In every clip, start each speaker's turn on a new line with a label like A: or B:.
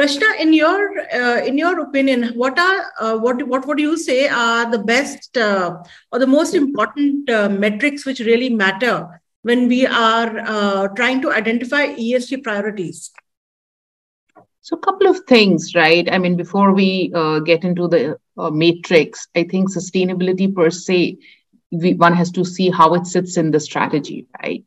A: Rachna, in your uh, in your opinion, what are uh, what what would you say are the best uh, or the most important uh, metrics which really matter when we are uh, trying to identify ESG priorities?
B: So, a couple of things, right? I mean, before we uh, get into the matrix, I think sustainability per se, we, one has to see how it sits in the strategy, right?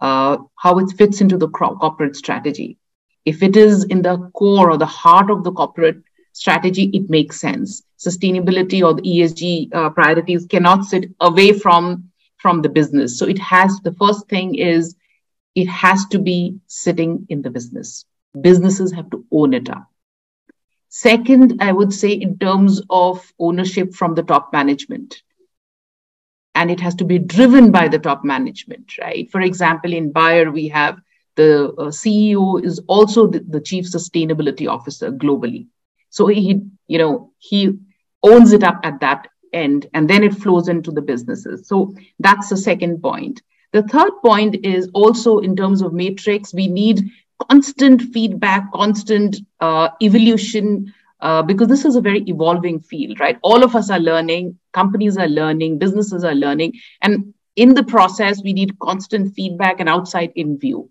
B: how it fits into the corporate strategy if it is in the core or the heart of the corporate strategy, it makes sense. Sustainability or the ESG uh, priorities cannot sit away from, from the business. So it has, the first thing is it has to be sitting in the business. Businesses have to own it up. Second, I would say in terms of ownership from the top management. And it has to be driven by the top management, right? For example, in Bayer, we have the uh, CEO is also the, the, chief sustainability officer globally. So he, you know, he owns it up at that end and then it flows into the businesses. So that's the second point. The third point is also in terms of matrix, we need constant feedback, constant uh, evolution, uh, because this is a very evolving field, right? All of us are learning, companies are learning, businesses are learning. And in the process, we need constant feedback and outside in view.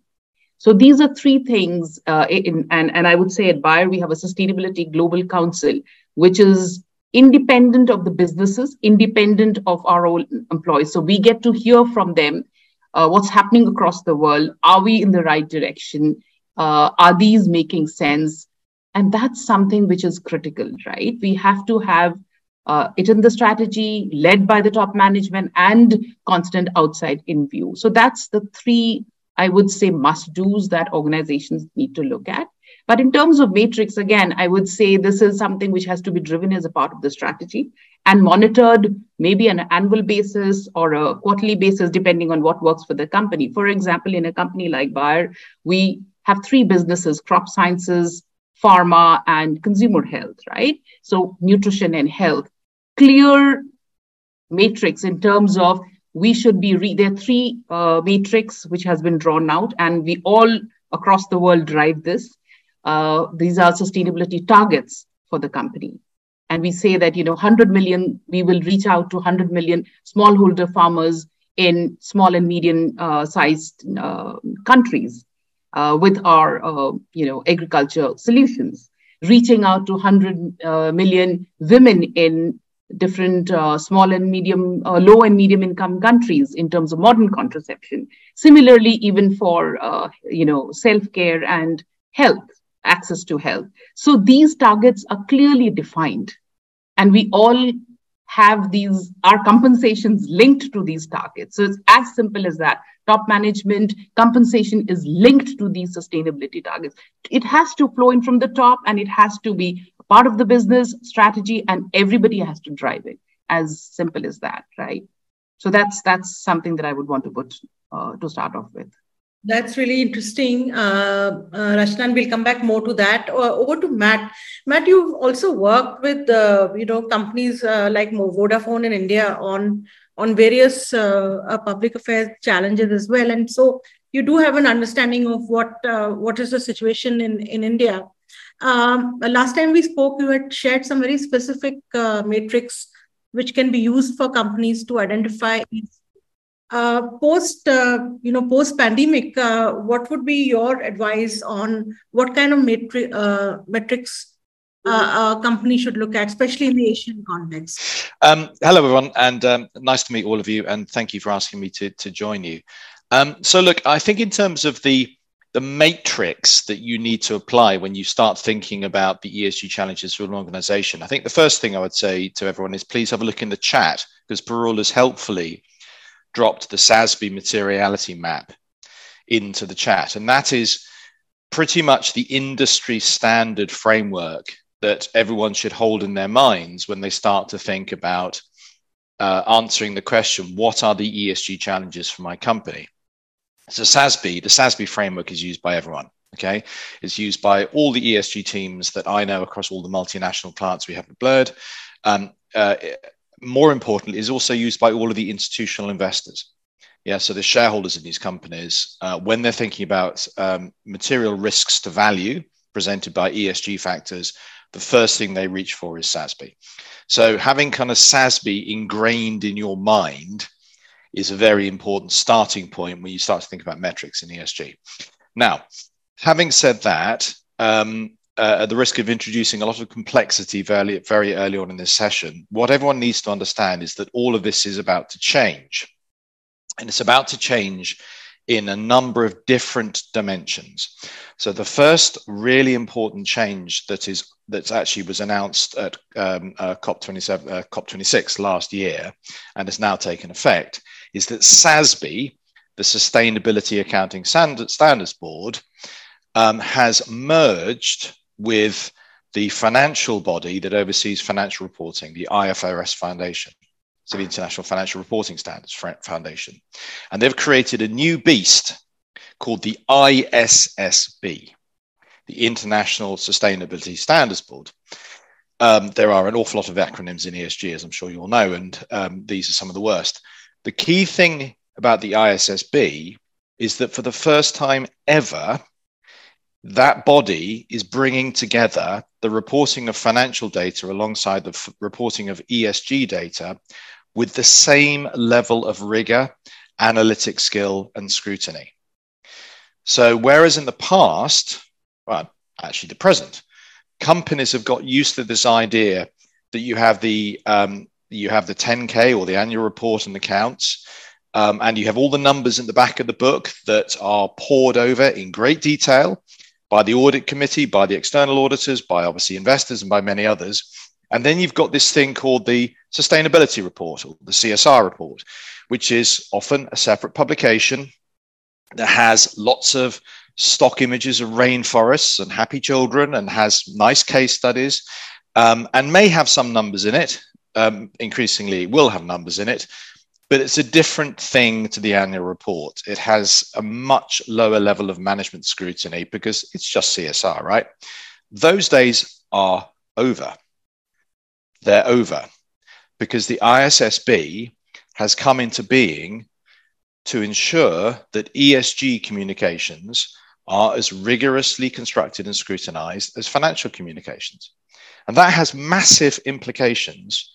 B: So these are three things, uh, in, and, and I would say at Bayer, we have a Sustainability Global Council, which is independent of the businesses, independent of our own employees. So we get to hear from them uh, what's happening across the world. Are we in the right direction? Uh, are these making sense? And that's something which is critical, right? We have to have uh, it in the strategy led by the top management and constant outside in view. So that's the three I would say must do's that organizations need to look at. But in terms of matrix, again, I would say this is something which has to be driven as a part of the strategy and monitored maybe on an annual basis or a quarterly basis, depending on what works for the company. For example, in a company like Bayer, we have three businesses crop sciences, pharma, and consumer health, right? So, nutrition and health. Clear matrix in terms of we should be re- there are three uh, matrix which has been drawn out and we all across the world drive this. Uh, these are sustainability targets for the company. And we say that you know 100 million we will reach out to 100 million smallholder farmers in small and medium uh, sized uh, countries uh, with our uh, you know agriculture solutions. Reaching out to 100 million women in different uh, small and medium, uh, low and medium income countries in terms of modern contraception. Similarly, even for uh, you know self care and health, access to health. So these targets are clearly defined, and we all have these our compensations linked to these targets. So it's as simple as that. Top management compensation is linked to these sustainability targets. It has to flow in from the top, and it has to be part of the business strategy and everybody has to drive it as simple as that right so that's that's something that i would want to put uh, to start off with
A: that's really interesting. Uh, uh, Rachna, we'll come back more to that. Uh, over to Matt. Matt, you've also worked with uh, you know companies uh, like Vodafone in India on on various uh, uh, public affairs challenges as well, and so you do have an understanding of what what is the situation in in India. Um, last time we spoke, you had shared some very specific uh, matrix which can be used for companies to identify uh, post uh, you know post pandemic uh, what would be your advice on what kind of uh, metrics uh, a company should look at especially in the asian context
C: um, hello everyone and um, nice to meet all of you and thank you for asking me to, to join you um, so look i think in terms of the the matrix that you need to apply when you start thinking about the ESG challenges for an organization. I think the first thing I would say to everyone is please have a look in the chat because Parul has helpfully dropped the SASB materiality map into the chat. And that is pretty much the industry standard framework that everyone should hold in their minds when they start to think about uh, answering the question what are the ESG challenges for my company? So SASB, the SASB framework is used by everyone. Okay, it's used by all the ESG teams that I know across all the multinational clients we have at Blurred. Um, uh, more importantly, is also used by all of the institutional investors. Yeah, so the shareholders in these companies, uh, when they're thinking about um, material risks to value presented by ESG factors, the first thing they reach for is SASB. So having kind of SASB ingrained in your mind is a very important starting point when you start to think about metrics in ESG. Now, having said that, um, uh, at the risk of introducing a lot of complexity very, very early on in this session, what everyone needs to understand is that all of this is about to change. And it's about to change in a number of different dimensions. So the first really important change that is that actually was announced at um, uh, COP27, uh, COP26 last year, and has now taken effect, is that SASB, the Sustainability Accounting Standards Board, um, has merged with the financial body that oversees financial reporting, the IFRS Foundation. So the International Financial Reporting Standards Foundation. And they've created a new beast called the ISSB, the International Sustainability Standards Board. Um, there are an awful lot of acronyms in ESG, as I'm sure you all know, and um, these are some of the worst. The key thing about the ISSB is that for the first time ever, that body is bringing together the reporting of financial data alongside the f- reporting of ESG data with the same level of rigor, analytic skill, and scrutiny. So, whereas in the past, well, actually the present, companies have got used to this idea that you have the um, you have the 10k or the annual report and accounts, um, and you have all the numbers in the back of the book that are pored over in great detail by the audit committee, by the external auditors, by obviously investors, and by many others. And then you've got this thing called the sustainability report or the CSR report, which is often a separate publication that has lots of stock images of rainforests and happy children and has nice case studies um, and may have some numbers in it. Um, increasingly, will have numbers in it, but it's a different thing to the annual report. It has a much lower level of management scrutiny because it's just CSR, right? Those days are over. They're over because the ISSB has come into being to ensure that ESG communications are as rigorously constructed and scrutinized as financial communications. And that has massive implications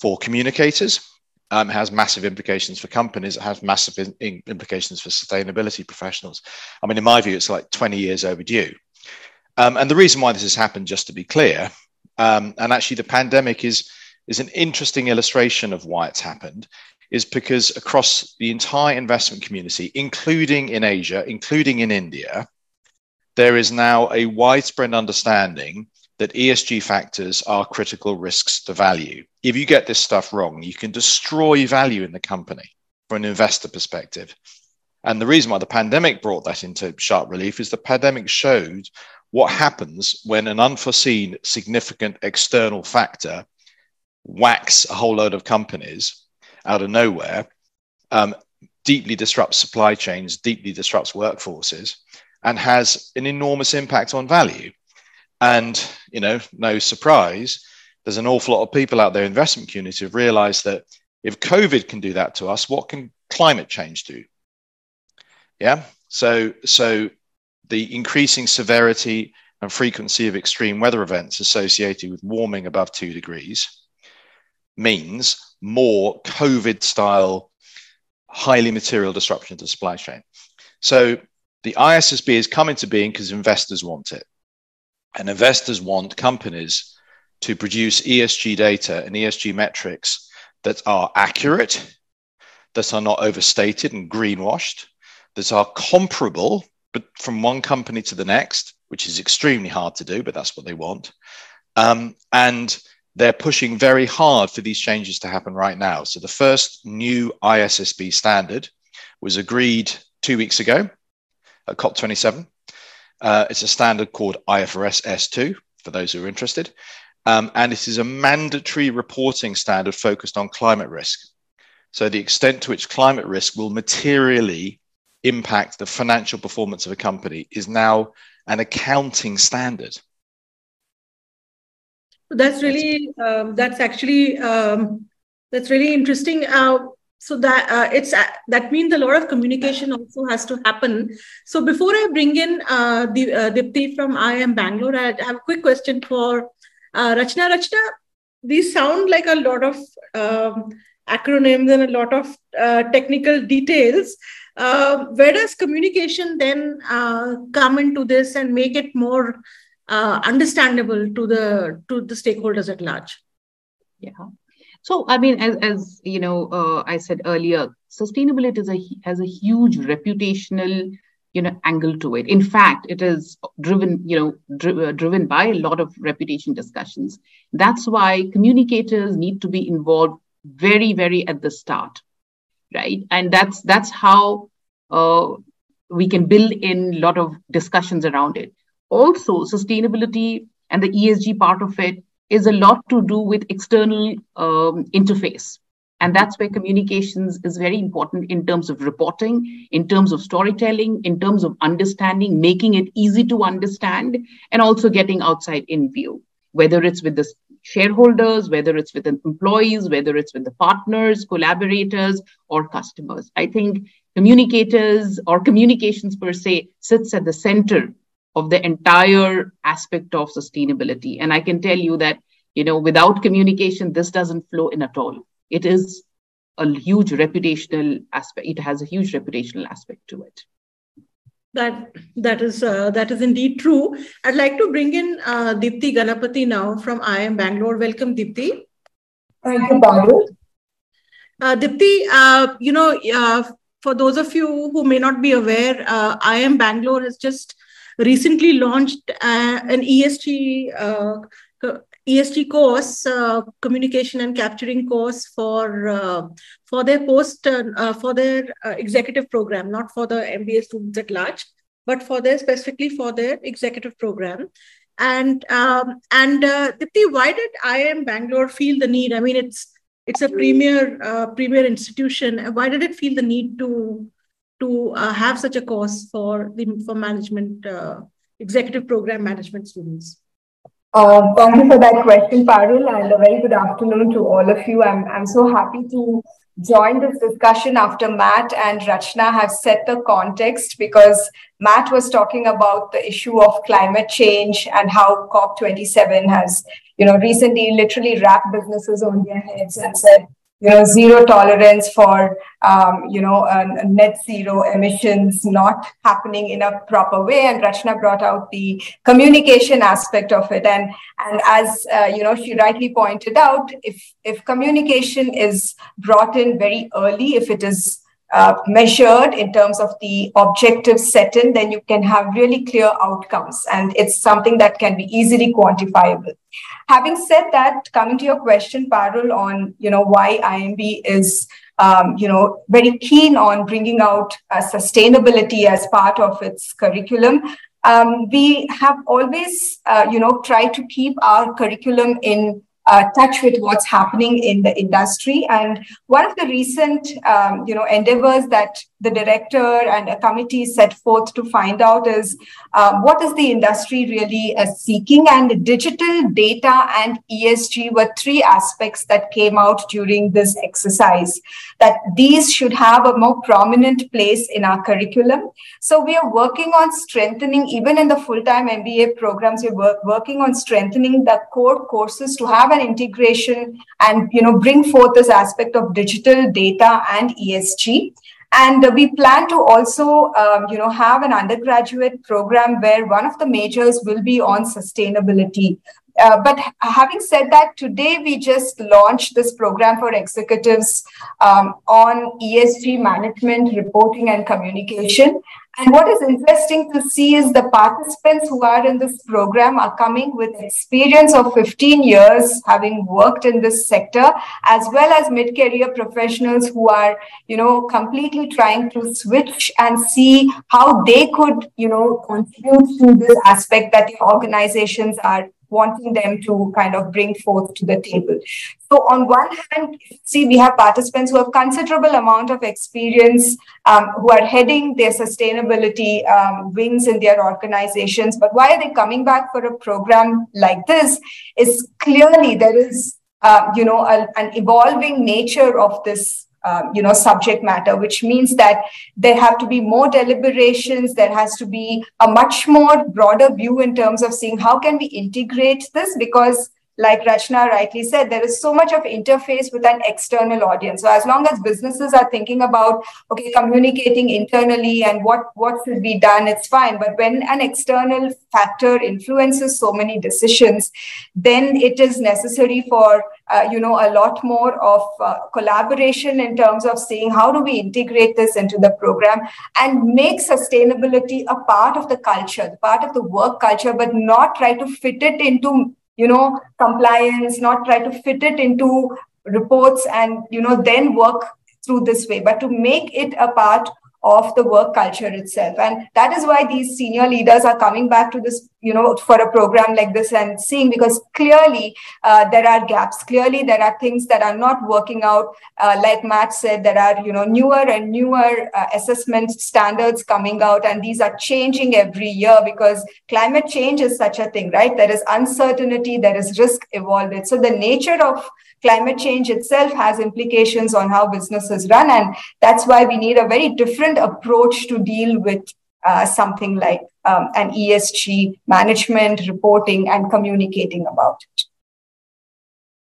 C: for communicators, um, has massive implications for companies. It has massive in, implications for sustainability professionals. I mean, in my view, it's like 20 years overdue. Um, and the reason why this has happened, just to be clear, um, and actually the pandemic is is an interesting illustration of why it's happened, is because across the entire investment community, including in Asia, including in India, there is now a widespread understanding that ESG factors are critical risks to value. If you get this stuff wrong, you can destroy value in the company from an investor perspective. And the reason why the pandemic brought that into sharp relief is the pandemic showed what happens when an unforeseen significant external factor whacks a whole load of companies out of nowhere, um, deeply disrupts supply chains, deeply disrupts workforces, and has an enormous impact on value. And, you know, no surprise, there's an awful lot of people out there, in the investment community, have realized that if COVID can do that to us, what can climate change do? Yeah. So, so the increasing severity and frequency of extreme weather events associated with warming above two degrees means more COVID style, highly material disruption to supply chain. So the ISSB has come into being because investors want it. And investors want companies to produce ESG data and ESG metrics that are accurate, that are not overstated and greenwashed, that are comparable, but from one company to the next, which is extremely hard to do, but that's what they want. Um, and they're pushing very hard for these changes to happen right now. So the first new ISSB standard was agreed two weeks ago at COP27. Uh, it's a standard called IFRS S2 for those who are interested. Um, and it is a mandatory reporting standard focused on climate risk. So, the extent to which climate risk will materially impact the financial performance of a company is now an accounting standard.
A: That's really, um, that's actually, um, that's really interesting. Uh, so that uh, it's uh, that means a lot of communication also has to happen so before i bring in uh, the uh, deepti from iim bangalore i have a quick question for uh, rachna rachna these sound like a lot of um, acronyms and a lot of uh, technical details uh, where does communication then uh, come into this and make it more uh, understandable to the to the stakeholders at large
B: yeah so, I mean, as, as you know, uh, I said earlier, sustainability is a, has a huge reputational, you know, angle to it. In fact, it is driven, you know, uh, driven by a lot of reputation discussions. That's why communicators need to be involved very, very at the start, right? And that's that's how uh, we can build in a lot of discussions around it. Also, sustainability and the ESG part of it is a lot to do with external um, interface. And that's where communications is very important in terms of reporting, in terms of storytelling, in terms of understanding, making it easy to understand, and also getting outside in view, whether it's with the shareholders, whether it's with employees, whether it's with the partners, collaborators, or customers. I think communicators or communications per se sits at the center of the entire aspect of sustainability. And I can tell you that, you know, without communication, this doesn't flow in at all. It is a huge reputational aspect. It has a huge reputational aspect to it.
A: That that is uh, that is indeed true. I'd like to bring in uh, Deepti Ganapathy now from IIM Bangalore. Welcome, Deepti.
D: Thank you, Babu.
A: Uh, Deepti, uh, you know, uh, for those of you who may not be aware, uh, IIM Bangalore has just recently launched uh, an ESG uh, ESG course, uh, communication and capturing course for uh, for their post uh, for their uh, executive program, not for the MBA students at large, but for their specifically for their executive program. And um, and Deepti, why did IIM Bangalore feel the need? I mean, it's it's a premier premier institution. Why did it feel the need to to uh, have such a course for the for management uh, executive program management students?
D: Uh, thank you for that question, Parul, and a very good afternoon to all of you. I'm, I'm so happy to join this discussion after Matt and Rachna have set the context because Matt was talking about the issue of climate change and how COP27 has, you know, recently literally rapped businesses on their heads and said, you know, zero tolerance for, um, you know, uh, net zero emissions not happening in a proper way. And Rachna brought out the communication aspect of it. And, and as, uh, you know, she rightly pointed out, if, if communication is brought in very early, if it is uh, measured in terms of the objective set in, then you can have really clear outcomes. And it's something that can be easily quantifiable. Having said that, coming to your question, Parul, on you know why IIMB is um, you know very keen on bringing out uh, sustainability as part of its curriculum. Um, we have always uh, you know tried to keep our curriculum in uh, touch with what's happening in the industry. And one of the recent, um, you know, endeavors that the director and a committee set forth to find out is uh, what is the industry really uh, seeking? And digital data and ESG were three aspects that came out during this exercise. That these should have a more prominent place in our curriculum. So we are working on strengthening, even in the full-time MBA programs, we're work, working on strengthening the core courses to have an integration and you know bring forth this aspect of digital data and ESG. And we plan to also, um, you know, have an undergraduate program where one of the majors will be on sustainability. Uh, but having said that, today we just launched this program for executives um, on ESG management, reporting, and communication. And what is interesting to see is the participants who are in this program are coming with experience of 15 years having worked in this sector, as well as mid-career professionals who are, you know, completely trying to switch and see how they could, you know, contribute to this aspect that the organizations are wanting them to kind of bring forth to the table. So on one hand, see, we have participants who have considerable amount of experience, um, who are heading their sustainability um, wings in their organizations. But why are they coming back for a program like this? Is clearly there is, uh, you know, a, an evolving nature of this um, you know subject matter which means that there have to be more deliberations. There has to be a much more broader view in terms of seeing how can we integrate this because like Rachna rightly said, there is so much of interface with an external audience. So as long as businesses are thinking about, okay, communicating internally and what, what should be done, it's fine. But when an external factor influences so many decisions, then it is necessary for, uh, you know, a lot more of uh, collaboration in terms of seeing how do we integrate this into the program and make sustainability a part of the culture, part of the work culture, but not try to fit it into you know, compliance, not try to fit it into reports and, you know, then work through this way, but to make it a part of the work culture itself. And that is why these senior leaders are coming back to this, you know, for a program like this and seeing because clearly uh, there are gaps. Clearly there are things that are not working out. Uh, like Matt said, there are, you know, newer and newer uh, assessment standards coming out, and these are changing every year because climate change is such a thing, right? There is uncertainty, there is risk evolved. So the nature of climate change itself has implications on how businesses run. And that's why we need a very different approach to deal with uh, something like um, an ESG management, reporting, and communicating about it.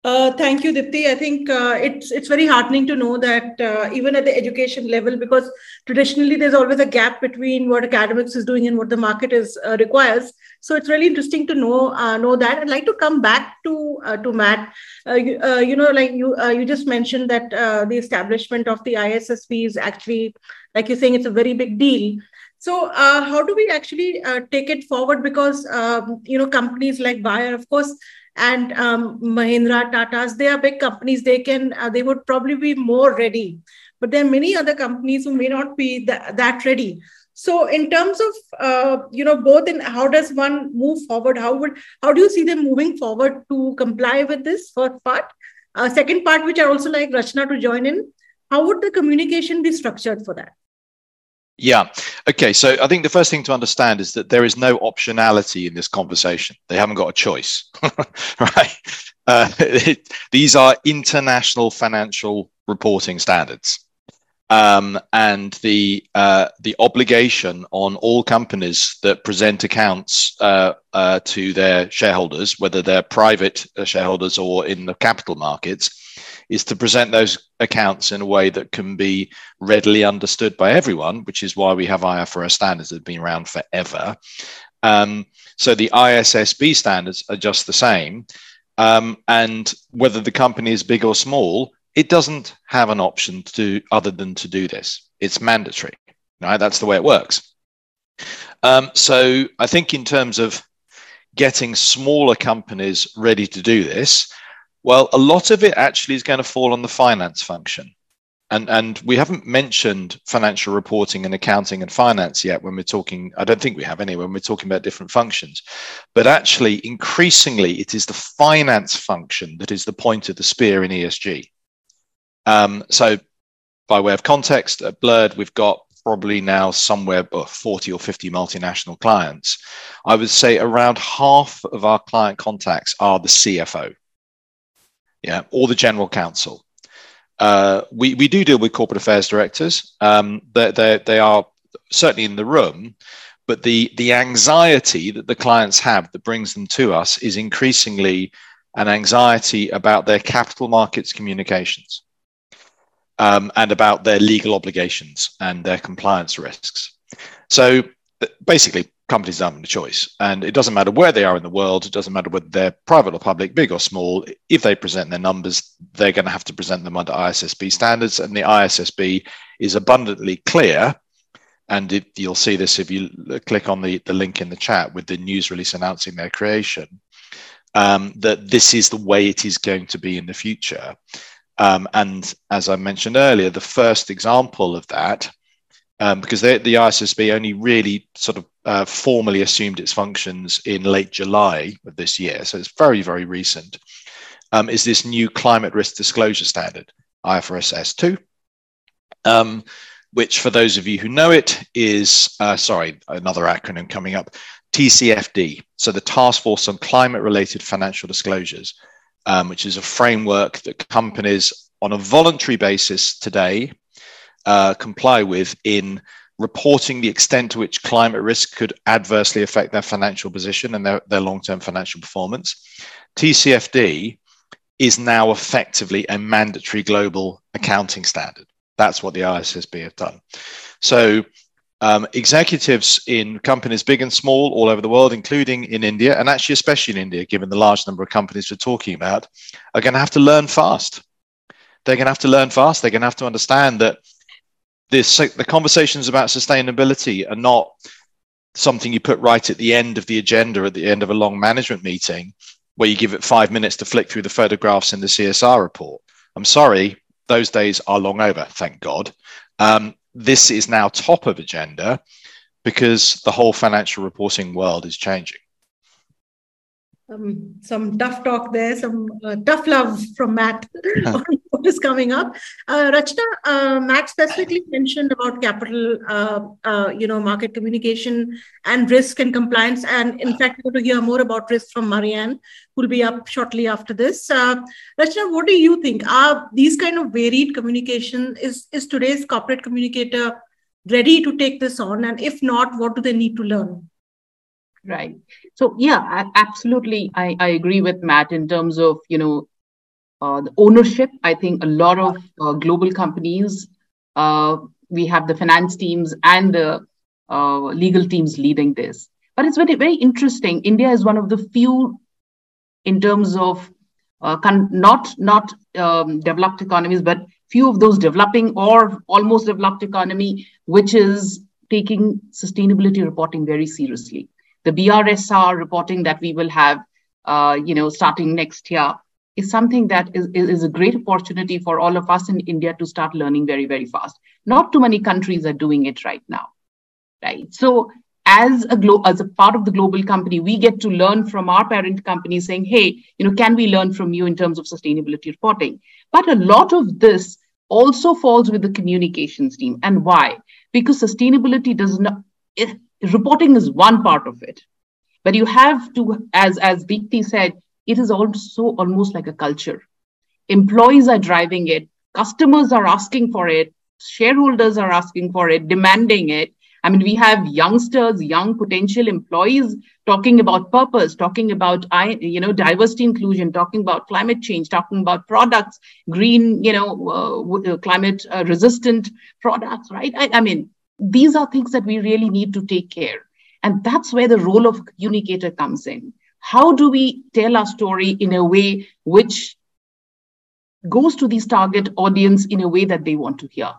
A: Uh, thank you, Deepti. I think uh, it's it's very heartening to know that uh, even at the education level, because traditionally there's always a gap between what academics is doing and what the market is uh, requires. So it's really interesting to know uh, know that. I'd like to come back to uh, to Matt. You, you, know, like you you just mentioned that the establishment of the ISSB is actually, like you're saying, it's a very big deal. So, how do we actually take it forward? Because um, you know, companies like Bayer, of course and um, Mahindra, Tata's, they are big companies. They can, uh, they would probably be more ready. But there are many other companies who may not be th- that ready. So, in terms of uh, you know both in how does one move forward? How would how do you see them moving forward to comply with this first part? Uh, second part, which I also like Rachna to join in. How would the communication be structured for that?
C: Yeah. Okay. So I think the first thing to understand is that there is no optionality in this conversation. They haven't got a choice, right? Uh, it, these are international financial reporting standards. Um, and the uh, the obligation on all companies that present accounts uh, uh to their shareholders, whether they're private shareholders or in the capital markets, is to present those accounts in a way that can be readily understood by everyone, which is why we have IFRS standards that have been around forever. Um, so the ISSB standards are just the same. Um, and whether the company is big or small, it doesn't have an option to other than to do this. It's mandatory. Right? That's the way it works. Um, so I think in terms of getting smaller companies ready to do this, well, a lot of it actually is going to fall on the finance function. And, and we haven't mentioned financial reporting and accounting and finance yet when we're talking, I don't think we have anyway, when we're talking about different functions. But actually, increasingly, it is the finance function that is the point of the spear in ESG. Um, so, by way of context, at Blurred, we've got probably now somewhere 40 or 50 multinational clients. I would say around half of our client contacts are the CFO yeah, or the general counsel. Uh, we, we do deal with corporate affairs directors. Um, they, they, they are certainly in the room, but the, the anxiety that the clients have that brings them to us is increasingly an anxiety about their capital markets communications um, and about their legal obligations and their compliance risks. So basically, companies have a choice. And it doesn't matter where they are in the world, it doesn't matter whether they're private or public, big or small. If they present their numbers, they're going to have to present them under ISSB standards. And the ISSB is abundantly clear. And you'll see this if you click on the, the link in the chat with the news release announcing their creation, um, that this is the way it is going to be in the future. Um, and as I mentioned earlier, the first example of that um, because the ISSB only really sort of uh, formally assumed its functions in late July of this year. So it's very, very recent. Um, is this new climate risk disclosure standard, IFRS S2, um, which, for those of you who know it, is uh, sorry, another acronym coming up TCFD. So the Task Force on Climate Related Financial Disclosures, um, which is a framework that companies on a voluntary basis today uh, comply with in reporting the extent to which climate risk could adversely affect their financial position and their, their long term financial performance. TCFD is now effectively a mandatory global accounting standard. That's what the ISSB have done. So, um, executives in companies big and small all over the world, including in India, and actually especially in India, given the large number of companies we're talking about, are going to have to learn fast. They're going to have to learn fast. They're going to have to understand that this the conversations about sustainability are not something you put right at the end of the agenda at the end of a long management meeting where you give it five minutes to flick through the photographs in the CSR report. I'm sorry, those days are long over, thank God. Um, this is now top of agenda because the whole financial reporting world is changing.
A: Um, some tough talk there, some uh, tough love from Matt. on is coming up. Uh, Rachna, uh, Matt specifically mentioned about capital, uh, uh, you know, market communication and risk and compliance. And in fact, we're going to hear more about risk from Marianne, who will be up shortly after this. Uh, Rachna, what do you think? Are these kind of varied communication, is, is today's corporate communicator ready to take this on? And if not, what do they need to learn?
B: Right. So yeah, absolutely. I, I agree with Matt in terms of, you know, uh, the ownership. I think a lot of uh, global companies, uh, we have the finance teams and the uh, legal teams leading this. But it's very, very interesting. India is one of the few in terms of uh, con- not not um, developed economies, but few of those developing or almost developed economy, which is taking sustainability reporting very seriously the BRSR reporting that we will have, you know, starting next year is something that is, is a great opportunity for all of us in India to start learning very, very fast. Not too many countries are doing it right now, right? So as a glo- as a part of the global company, we get to learn from our parent company saying, hey, you know, can we learn from you in terms of sustainability reporting? But a lot of this also falls with the communications team. And why? Because sustainability does not, reporting is one part of it but you have to as as Deepti said it is also almost like a culture employees are driving it customers are asking for it shareholders are asking for it demanding it i mean we have youngsters young potential employees talking about purpose talking about you know diversity inclusion talking about climate change talking about products green you know uh, climate uh, resistant products right I, I mean these are things that we really need to take care. And that's where the role of communicator comes in. How do we tell our story in a way which goes to this target audience in a way that they want to hear?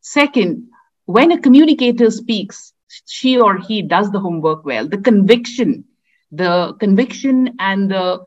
B: Second, when a communicator speaks, she or he does the homework well. The conviction, the conviction and the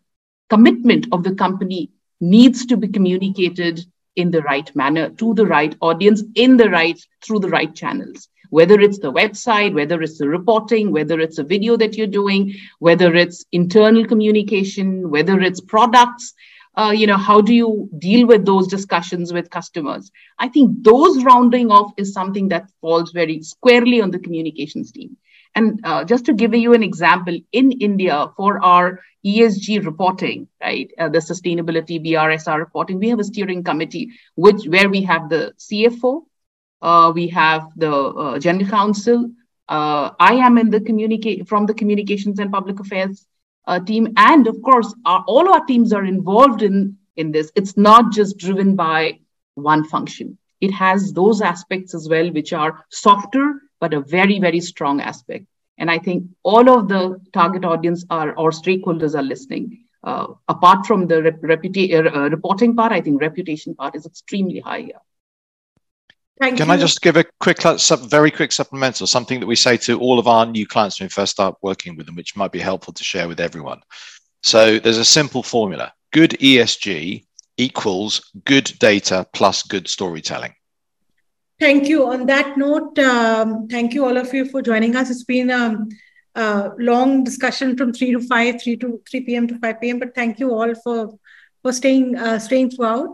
B: commitment of the company needs to be communicated in the right manner to the right audience in the right through the right channels whether it's the website whether it's the reporting whether it's a video that you're doing whether it's internal communication whether it's products uh, you know how do you deal with those discussions with customers? I think those rounding off is something that falls very squarely on the communications team. And uh, just to give you an example, in India, for our ESG reporting, right, uh, the sustainability BRSR reporting, we have a steering committee, which where we have the CFO, uh, we have the uh, general counsel. Uh, I am in the communicate from the communications and public affairs uh, team, and of course, our, all our teams are involved in in this. It's not just driven by one function. It has those aspects as well, which are softer but a very, very strong aspect. And I think all of the target audience are or stakeholders are listening. Uh, apart from the rep- reputa- uh, reporting part, I think reputation part is extremely high here.
C: Thank Can you. I just give a quick, very quick supplemental, something that we say to all of our new clients when we first start working with them, which might be helpful to share with everyone. So there's a simple formula: good ESG equals good data plus good storytelling.
A: Thank you. On that note, um, thank you all of you for joining us. It's been a, a, long discussion from three to five, three to three p.m. to five p.m. But thank you all for for staying uh, staying throughout.